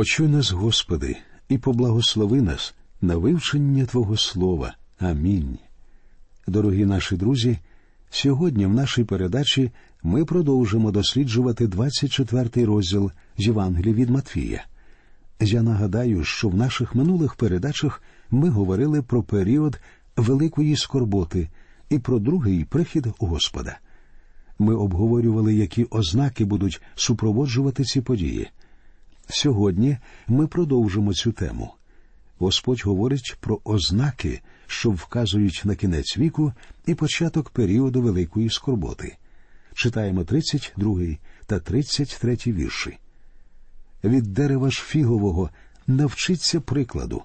Почуй нас, Господи, і поблагослови нас на вивчення Твого Слова. Амінь. Дорогі наші друзі. Сьогодні в нашій передачі ми продовжимо досліджувати 24-й розділ Євангелії від Матвія. Я нагадаю, що в наших минулих передачах ми говорили про період великої скорботи і про другий прихід Господа. Ми обговорювали, які ознаки будуть супроводжувати ці події. Сьогодні ми продовжимо цю тему. Господь говорить про ознаки, що вказують на кінець віку і початок періоду великої скорботи. Читаємо 32 та 33 вірші. Від дерева ж фігового навчиться прикладу.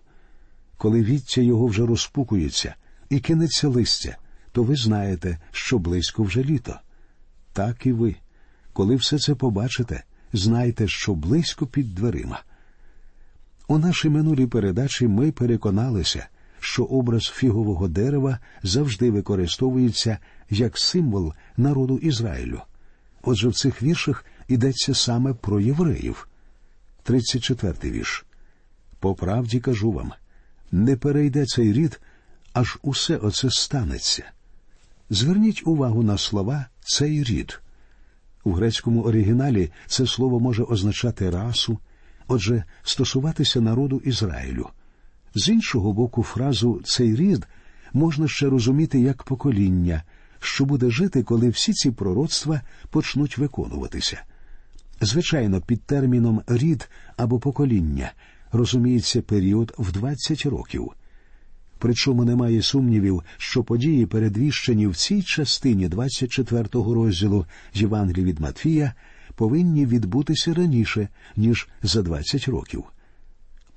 Коли віття його вже розпукується і кинеться листя, то ви знаєте, що близько вже літо. Так і ви. Коли все це побачите, знайте, що близько під дверима. У нашій минулій передачі ми переконалися, що образ фігового дерева завжди використовується як символ народу Ізраїлю. Отже, в цих віршах йдеться саме про євреїв. 34-й вірш. По правді кажу вам не перейде цей рід, аж усе оце станеться. Зверніть увагу на слова цей рід. У грецькому оригіналі це слово може означати расу, отже, стосуватися народу Ізраїлю. З іншого боку, фразу цей рід можна ще розуміти як покоління, що буде жити, коли всі ці пророцтва почнуть виконуватися. Звичайно, під терміном рід або покоління розуміється період в 20 років. Причому немає сумнівів, що події, передвіщені в цій частині 24-го розділу Євангелії від Матфія, повинні відбутися раніше, ніж за 20 років.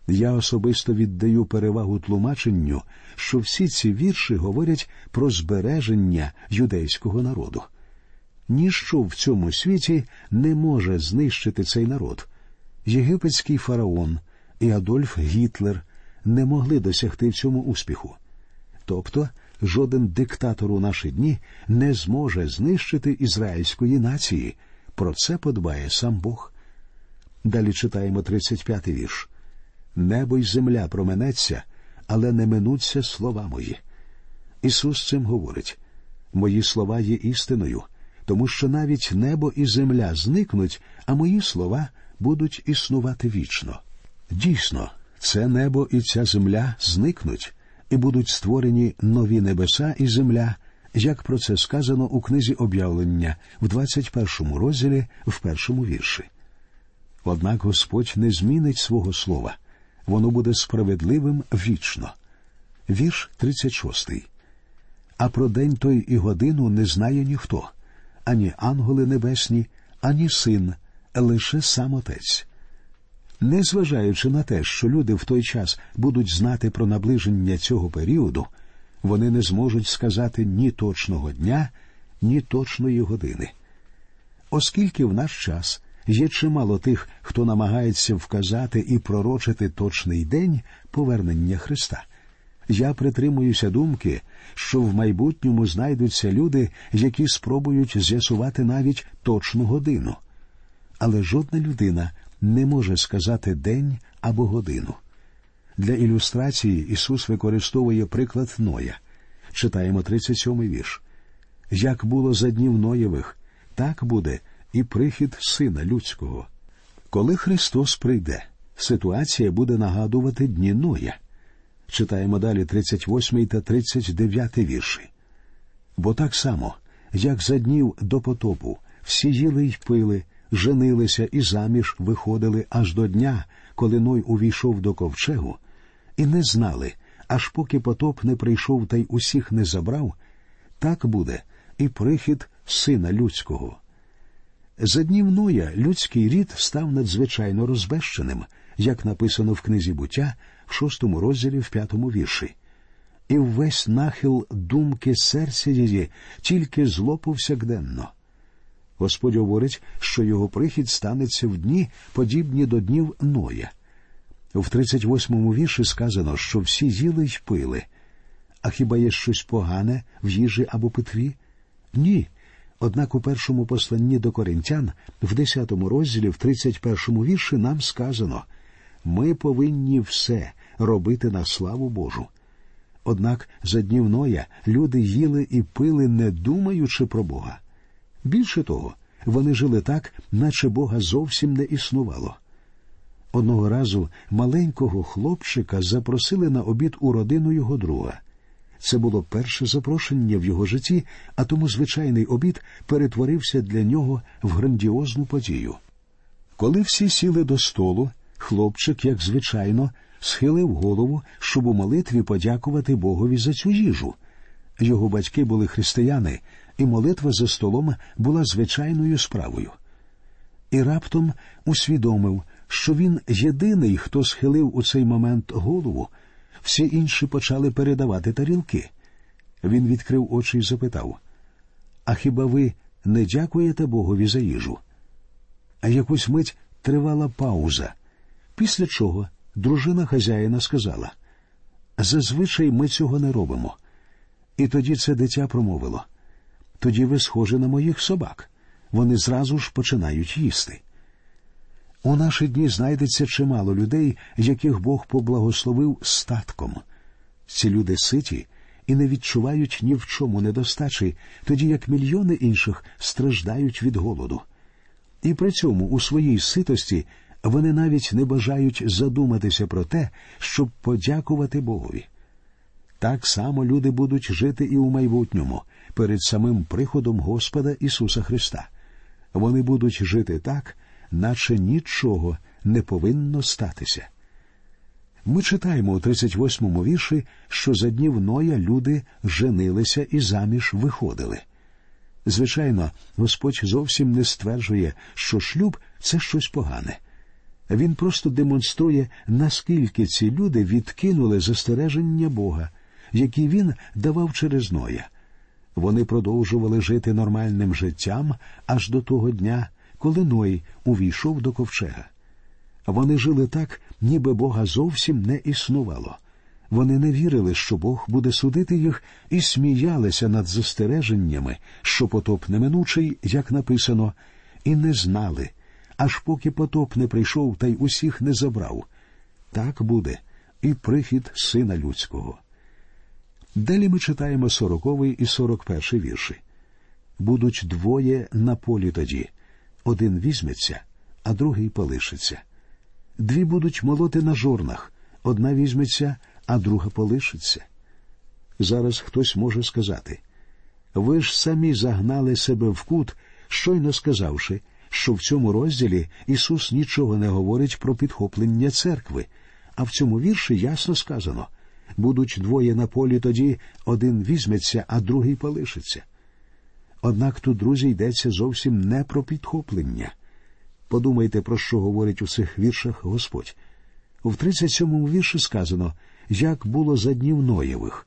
Я особисто віддаю перевагу тлумаченню, що всі ці вірші говорять про збереження юдейського народу. Ніщо в цьому світі не може знищити цей народ. Єгипетський фараон і Адольф Гітлер не могли досягти в цьому успіху. Тобто жоден диктатор у наші дні не зможе знищити ізраїльської нації. Про це подбає сам Бог. Далі читаємо 35-й вірш. Небо й земля променеться, але не минуться слова мої. Ісус цим говорить мої слова є істиною, тому що навіть небо і земля зникнуть, а мої слова будуть існувати вічно. Дійсно, це небо і ця земля зникнуть, і будуть створені нові небеса і земля, як про це сказано у книзі об'явлення в 21 розділі в першому вірші. Однак Господь не змінить свого слова, воно буде справедливим вічно. Вірш 36. А про день той і годину не знає ніхто, ані ангели небесні, ані син, лише сам Отець. Незважаючи на те, що люди в той час будуть знати про наближення цього періоду, вони не зможуть сказати ні точного дня, ні точної години. Оскільки в наш час є чимало тих, хто намагається вказати і пророчити точний день повернення Христа. Я притримуюся думки, що в майбутньому знайдуться люди, які спробують з'ясувати навіть точну годину. Але жодна людина не може сказати день або годину. Для ілюстрації Ісус використовує приклад Ноя. Читаємо 37-й вірш. Як було за днів Ноєвих, так буде і прихід Сина Людського. Коли Христос прийде, ситуація буде нагадувати дні Ноя. Читаємо далі 38 та 39 вірші. Бо так само, як за днів до потопу, всі їли й пили, женилися і заміж виходили аж до дня, коли Ной увійшов до ковчегу, і не знали, аж поки потоп не прийшов та й усіх не забрав, так буде і прихід сина людського. За днів Ноя людський рід став надзвичайно розбещеним, як написано в книзі буття в шостому розділі в п'ятому вірші. І весь нахил думки серця її тільки зло повсякденно. Господь говорить, що його прихід станеться в дні, подібні до днів Ноя. В 38-му вірші сказано, що всі їли й пили. А хіба є щось погане в їжі або питві? Ні. Однак у першому посланні до коринтян, в 10 розділі, в 31-му вірші, нам сказано ми повинні все робити на славу Божу. Однак за днів Ноя люди їли і пили, не думаючи про Бога. Більше того, вони жили так, наче Бога зовсім не існувало. Одного разу маленького хлопчика запросили на обід у родину його друга. Це було перше запрошення в його житті, а тому звичайний обід перетворився для нього в грандіозну подію. Коли всі сіли до столу, хлопчик, як звичайно, схилив голову, щоб у молитві подякувати Богові за цю їжу. Його батьки були християни, і молитва за столом була звичайною справою. І раптом усвідомив, що він єдиний, хто схилив у цей момент голову, всі інші почали передавати тарілки. Він відкрив очі і запитав А хіба ви не дякуєте Богові за їжу? А якусь мить тривала пауза, після чого дружина хазяїна сказала Зазвичай ми цього не робимо. І тоді це дитя промовило тоді ви схожі на моїх собак. Вони зразу ж починають їсти. У наші дні знайдеться чимало людей, яких Бог поблагословив статком. Ці люди ситі і не відчувають ні в чому недостачі, тоді як мільйони інших страждають від голоду. І при цьому у своїй ситості вони навіть не бажають задуматися про те, щоб подякувати Богові. Так само люди будуть жити і у майбутньому перед самим приходом Господа Ісуса Христа. Вони будуть жити так, наче нічого не повинно статися. Ми читаємо у 38-му вірші, що за днів Ноя люди женилися і заміж виходили. Звичайно, Господь зовсім не стверджує, що шлюб це щось погане. Він просто демонструє, наскільки ці люди відкинули застереження Бога, які він давав через Ноя. Вони продовжували жити нормальним життям аж до того дня, коли Ной увійшов до ковчега. Вони жили так, ніби Бога зовсім не існувало. Вони не вірили, що Бог буде судити їх, і сміялися над застереженнями, що потоп неминучий, як написано, і не знали, аж поки потоп не прийшов та й усіх не забрав. Так буде і прихід сина людського. Далі ми читаємо сороковий і сорок перший вірші. Будуть двоє на полі тоді один візьметься, а другий полишиться. Дві будуть молоти на жорнах, одна візьметься, а друга полишиться. Зараз хтось може сказати ви ж самі загнали себе в кут, щойно сказавши, що в цьому розділі Ісус нічого не говорить про підхоплення церкви, а в цьому вірші ясно сказано будуть двоє на полі тоді один візьметься, а другий полишиться. Однак тут, друзі, йдеться зовсім не про підхоплення. Подумайте, про що говорить у цих віршах Господь. В 37-му вірші сказано, як було за днів Ноєвих.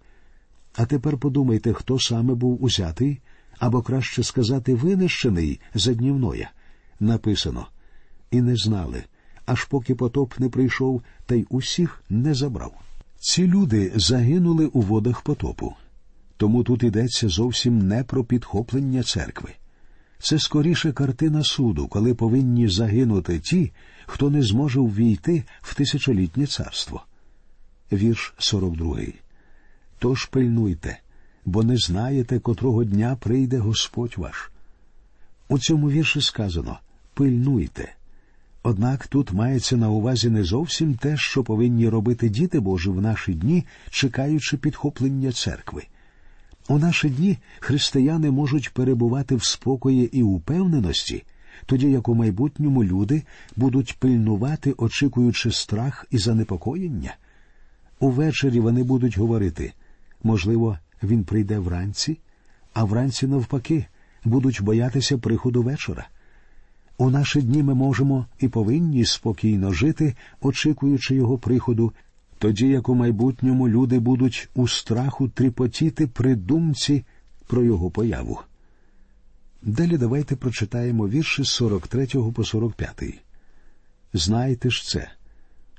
А тепер подумайте, хто саме був узятий, або краще сказати, винищений за днів Ноя. Написано і не знали, аж поки потоп не прийшов та й усіх не забрав. Ці люди загинули у водах потопу. Тому тут йдеться зовсім не про підхоплення церкви. Це скоріше картина суду, коли повинні загинути ті, хто не зможе ввійти в тисячолітнє царство. Вірш 42. Тож пильнуйте, бо не знаєте, котрого дня прийде Господь ваш. У цьому вірші сказано пильнуйте. Однак тут мається на увазі не зовсім те, що повинні робити діти Божі в наші дні, чекаючи підхоплення церкви. У наші дні християни можуть перебувати в спокої і упевненості, тоді як у майбутньому люди будуть пильнувати, очікуючи страх і занепокоєння. Увечері вони будуть говорити можливо, він прийде вранці, а вранці, навпаки, будуть боятися приходу вечора. У наші дні ми можемо і повинні спокійно жити, очікуючи його приходу, тоді як у майбутньому люди будуть у страху тріпотіти при думці про його появу. Далі давайте прочитаємо вірші з 43 по 45. Знайте ж це,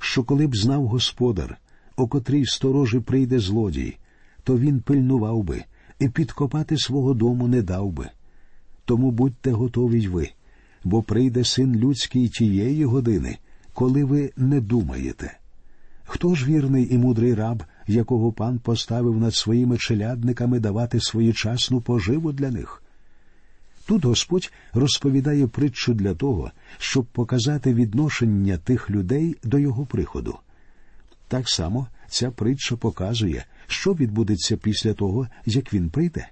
що коли б знав господар, о котрій сторожі прийде злодій, то він пильнував би і підкопати свого дому не дав би. Тому будьте готові й ви бо прийде син людський тієї години, коли ви не думаєте. Хто ж вірний і мудрий раб, якого пан поставив над своїми челядниками давати своєчасну поживу для них? Тут Господь розповідає притчу для того, щоб показати відношення тих людей до його приходу. Так само ця притча показує, що відбудеться після того, як він прийде.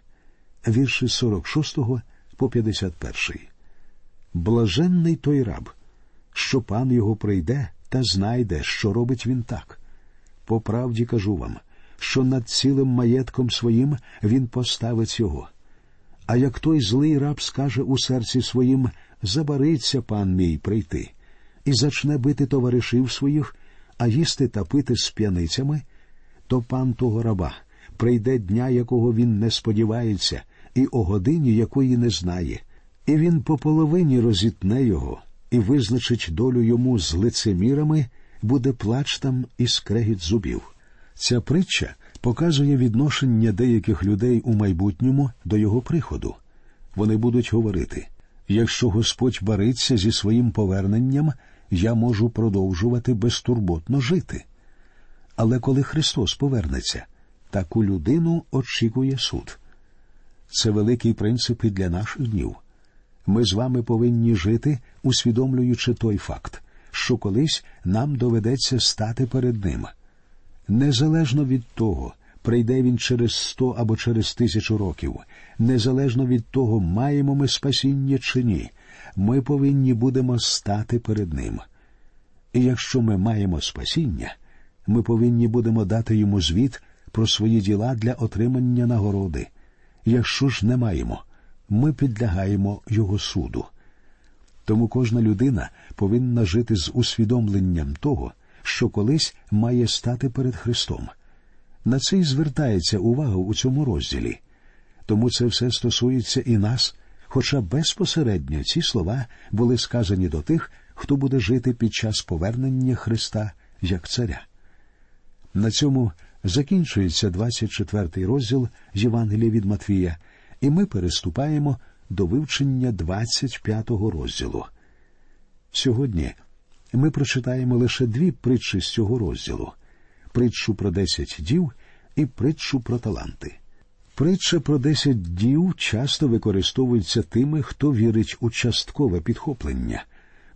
Вірші 46 по 51. Блаженний той раб, що пан його прийде та знайде, що робить він так. По правді кажу вам, що над цілим маєтком своїм він поставить його. А як той злий раб скаже у серці своїм забариться пан мій прийти, і зачне бити товаришів своїх, а їсти та пити з п'яницями, то пан того раба прийде дня, якого він не сподівається, і о годині якої не знає, і він по половині розітне його і визначить долю йому з лицемірами, буде плач там і скрегіт зубів. Ця притча показує відношення деяких людей у майбутньому до його приходу. Вони будуть говорити якщо Господь бариться зі своїм поверненням, я можу продовжувати безтурботно жити. Але коли Христос повернеться, таку людину очікує суд. Це великий принцип і для наших днів. Ми з вами повинні жити, усвідомлюючи той факт, що колись нам доведеться стати перед ним. Незалежно від того, прийде він через сто або через тисячу років, незалежно від того, маємо ми спасіння чи ні, ми повинні будемо стати перед ним. І якщо ми маємо спасіння, ми повинні будемо дати йому звіт про свої діла для отримання нагороди. Якщо ж не маємо, ми підлягаємо його суду. Тому кожна людина повинна жити з усвідомленням того, що колись має стати перед Христом. На це й звертається увага у цьому розділі. Тому це все стосується і нас, хоча безпосередньо ці слова були сказані до тих, хто буде жити під час повернення Христа як царя. На цьому закінчується 24-й розділ Євангелія від Матвія, і ми переступаємо до вивчення 25-го розділу. Сьогодні ми прочитаємо лише дві притчі з цього розділу притчу про десять дів і притчу про таланти. Притча про десять дів часто використовується тими, хто вірить у часткове підхоплення,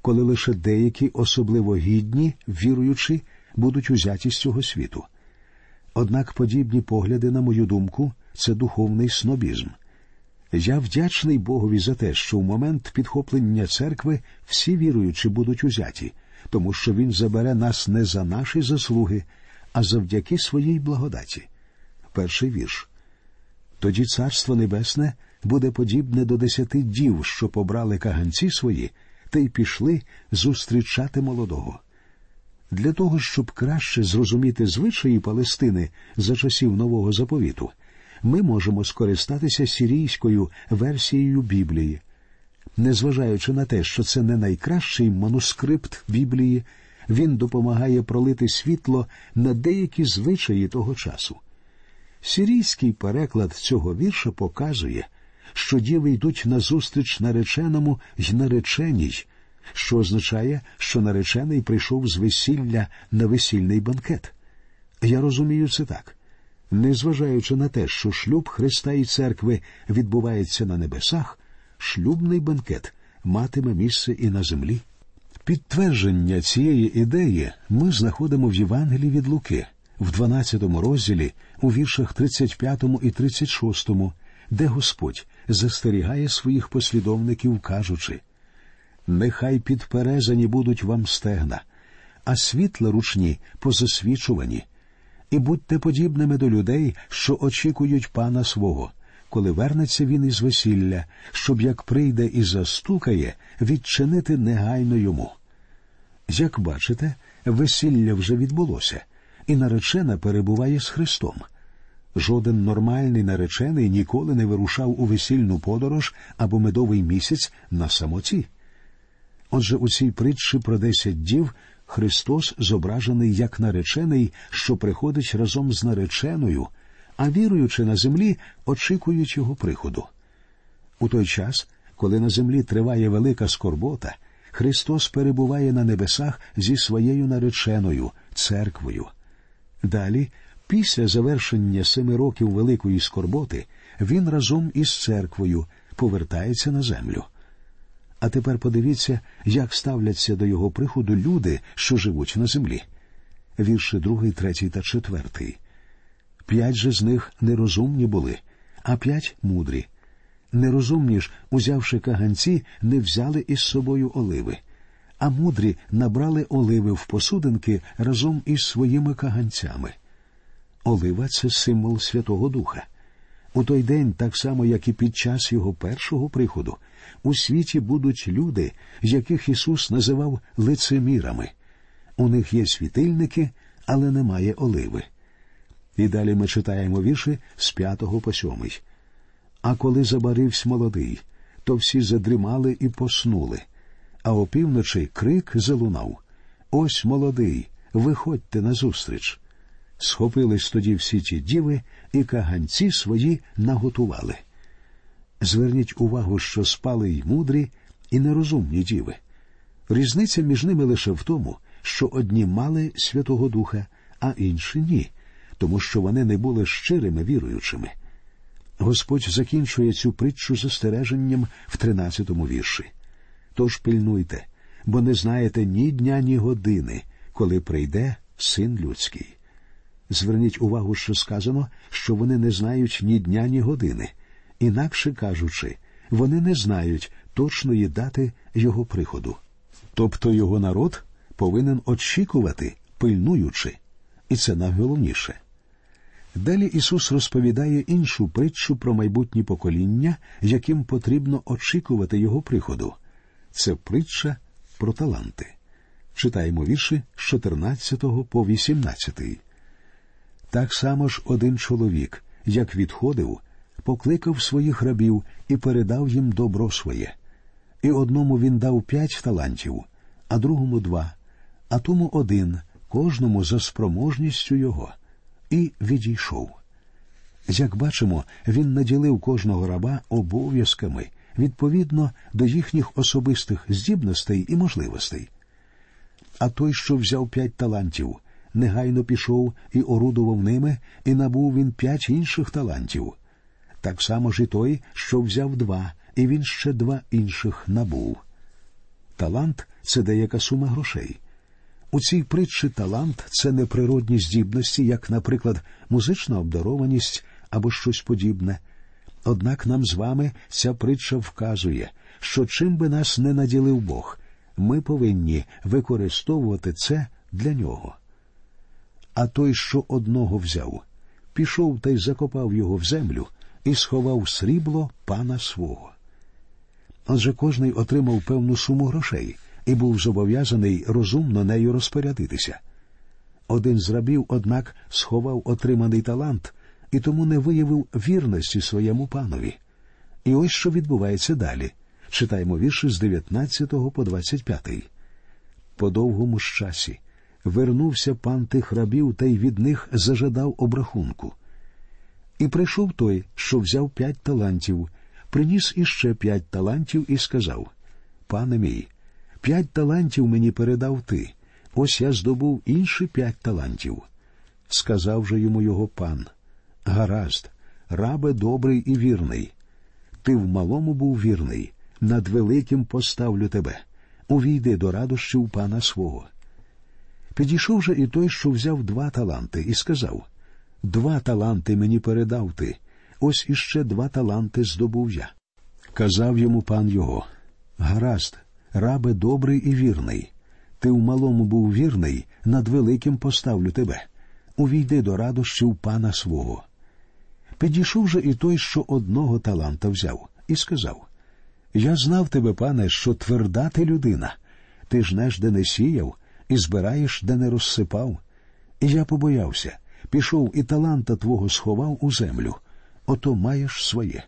коли лише деякі особливо гідні, віруючи, будуть узяті з цього світу. Однак подібні погляди, на мою думку, це духовний снобізм. Я вдячний Богові за те, що в момент підхоплення церкви всі віруючі будуть узяті, тому що Він забере нас не за наші заслуги, а завдяки своїй благодаті. Перший вірш. Тоді Царство Небесне буде подібне до десяти дів, що побрали каганці свої, та й пішли зустрічати молодого. Для того, щоб краще зрозуміти звичаї Палестини за часів нового заповіту, ми можемо скористатися сірійською версією Біблії. Незважаючи на те, що це не найкращий манускрипт Біблії, він допомагає пролити світло на деякі звичаї того часу. Сірійський переклад цього вірша показує, що діви йдуть назустріч нареченому й нареченій, що означає, що наречений прийшов з весілля на весільний банкет. Я розумію це так. Незважаючи на те, що шлюб Христа і церкви відбувається на небесах, шлюбний банкет матиме місце і на землі. Підтвердження цієї ідеї ми знаходимо в Євангелії від Луки, в 12 розділі, у віршах 35 і 36, де Господь застерігає своїх послідовників, кажучи Нехай підперезані будуть вам стегна, а світла ручні позасвічувані, і будьте подібними до людей, що очікують пана свого, коли вернеться він із весілля, щоб як прийде і застукає, відчинити негайно йому. Як бачите, весілля вже відбулося, і наречена перебуває з Христом. Жоден нормальний наречений ніколи не вирушав у весільну подорож або медовий місяць на самоті. Отже, у цій притчі про десять дів Христос зображений як наречений, що приходить разом з нареченою, а віруючи на землі, очікують його приходу. У той час, коли на землі триває велика скорбота, Христос перебуває на небесах зі своєю нареченою церквою. Далі, після завершення семи років великої скорботи, він разом із церквою повертається на землю. А тепер подивіться, як ставляться до його приходу люди, що живуть на землі. Вірші другий, третій та четвертий. П'ять же з них нерозумні були, а п'ять мудрі. Нерозумні ж, узявши каганці, не взяли із собою оливи, а мудрі набрали оливи в посудинки разом із своїми каганцями. Олива це символ Святого Духа. У той день, так само як і під час його першого приходу, у світі будуть люди, яких Ісус називав лицемірами. У них є світильники, але немає оливи. І далі ми читаємо вірші з п'ятого по сьомий. А коли забарився молодий, то всі задрімали і поснули. А опівночі крик залунав Ось молодий, виходьте назустріч. Схопились тоді всі ті діви і каганці свої наготували. Зверніть увагу, що спали й мудрі, і нерозумні діви. Різниця між ними лише в тому, що одні мали Святого Духа, а інші ні, тому що вони не були щирими віруючими. Господь закінчує цю притчу застереженням в тринадцятому вірші. Тож пильнуйте, бо не знаєте ні дня, ні години, коли прийде син людський. Зверніть увагу, що сказано, що вони не знають ні дня, ні години, інакше кажучи, вони не знають точної дати його приходу. Тобто його народ повинен очікувати, пильнуючи, і це найголовніше. Далі Ісус розповідає іншу притчу про майбутні покоління, яким потрібно очікувати Його приходу. Це притча про таланти. Читаємо вірші з 14 по 18. Так само ж один чоловік, як відходив, покликав своїх рабів і передав їм добро своє. І одному він дав п'ять талантів, а другому два, а тому один, кожному за спроможністю його і відійшов. Як бачимо, він наділив кожного раба обов'язками відповідно до їхніх особистих здібностей і можливостей. А той, що взяв п'ять талантів, негайно пішов і орудував ними, і набув він п'ять інших талантів. Так само ж і той, що взяв два, і він ще два інших набув. Талант це деяка сума грошей. У цій притчі талант це не природні здібності, як, наприклад, музична обдарованість або щось подібне. Однак нам з вами ця притча вказує, що чим би нас не наділив Бог, ми повинні використовувати це для нього. А той, що одного взяв, пішов та й закопав його в землю і сховав срібло пана свого. Отже кожний отримав певну суму грошей і був зобов'язаний розумно нею розпорядитися. Один з рабів, однак, сховав отриманий талант і тому не виявив вірності своєму панові. І ось що відбувається далі. Читаємо вірші з 19 по 25. По довгому ж часі вернувся пан тих рабів та й від них зажадав обрахунку. І прийшов той, що взяв п'ять талантів, приніс іще п'ять талантів і сказав Пане мій, П'ять талантів мені передав ти, ось я здобув інші п'ять талантів. Сказав же йому його пан Гаразд, рабе добрий і вірний. Ти в малому був вірний, над великим поставлю тебе. Увійди до радощів пана свого. Підійшов же і той, що взяв два таланти, і сказав Два таланти мені передав ти, ось іще два таланти здобув я. Казав йому пан його Гаразд, рабе добрий і вірний. Ти в малому був вірний, над великим поставлю тебе. Увійди до радощів пана свого. Підійшов же і той, що одного таланта взяв, і сказав Я знав тебе, пане, що тверда ти людина. Ти жнеш, де не сіяв, і збираєш, де не розсипав. І я побоявся, пішов і таланта твого сховав у землю. Ото маєш своє.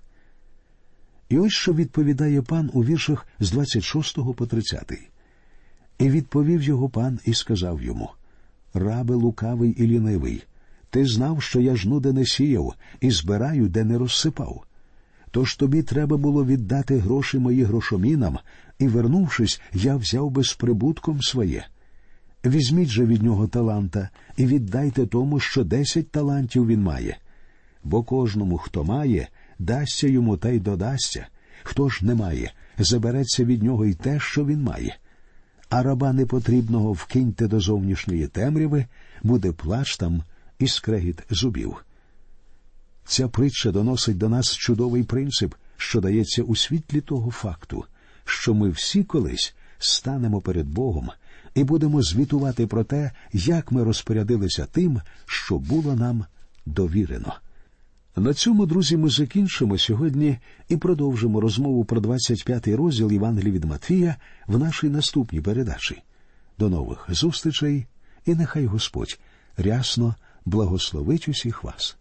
І ось що відповідає пан у віршах з 26 по 30. І відповів його пан і сказав йому Рабе лукавий і лінивий, ти знав, що я жну де не сіяв, і збираю, де не розсипав. Тож тобі треба було віддати гроші мої грошомінам, і, вернувшись, я взяв би з прибутком своє. Візьміть же від нього таланта і віддайте тому, що десять талантів він має. Бо кожному, хто має, дасться йому та й додасться. Хто ж не має, забереться від нього й те, що він має. А раба непотрібного вкиньте до зовнішньої темряви, буде плач там і скрегіт зубів. Ця притча доносить до нас чудовий принцип, що дається у світлі того факту, що ми всі колись станемо перед Богом і будемо звітувати про те, як ми розпорядилися тим, що було нам довірено. На цьому, друзі, ми закінчимо сьогодні і продовжимо розмову про 25-й розділ Євангелії від Матвія в нашій наступній передачі. До нових зустрічей, і нехай Господь рясно благословить усіх вас.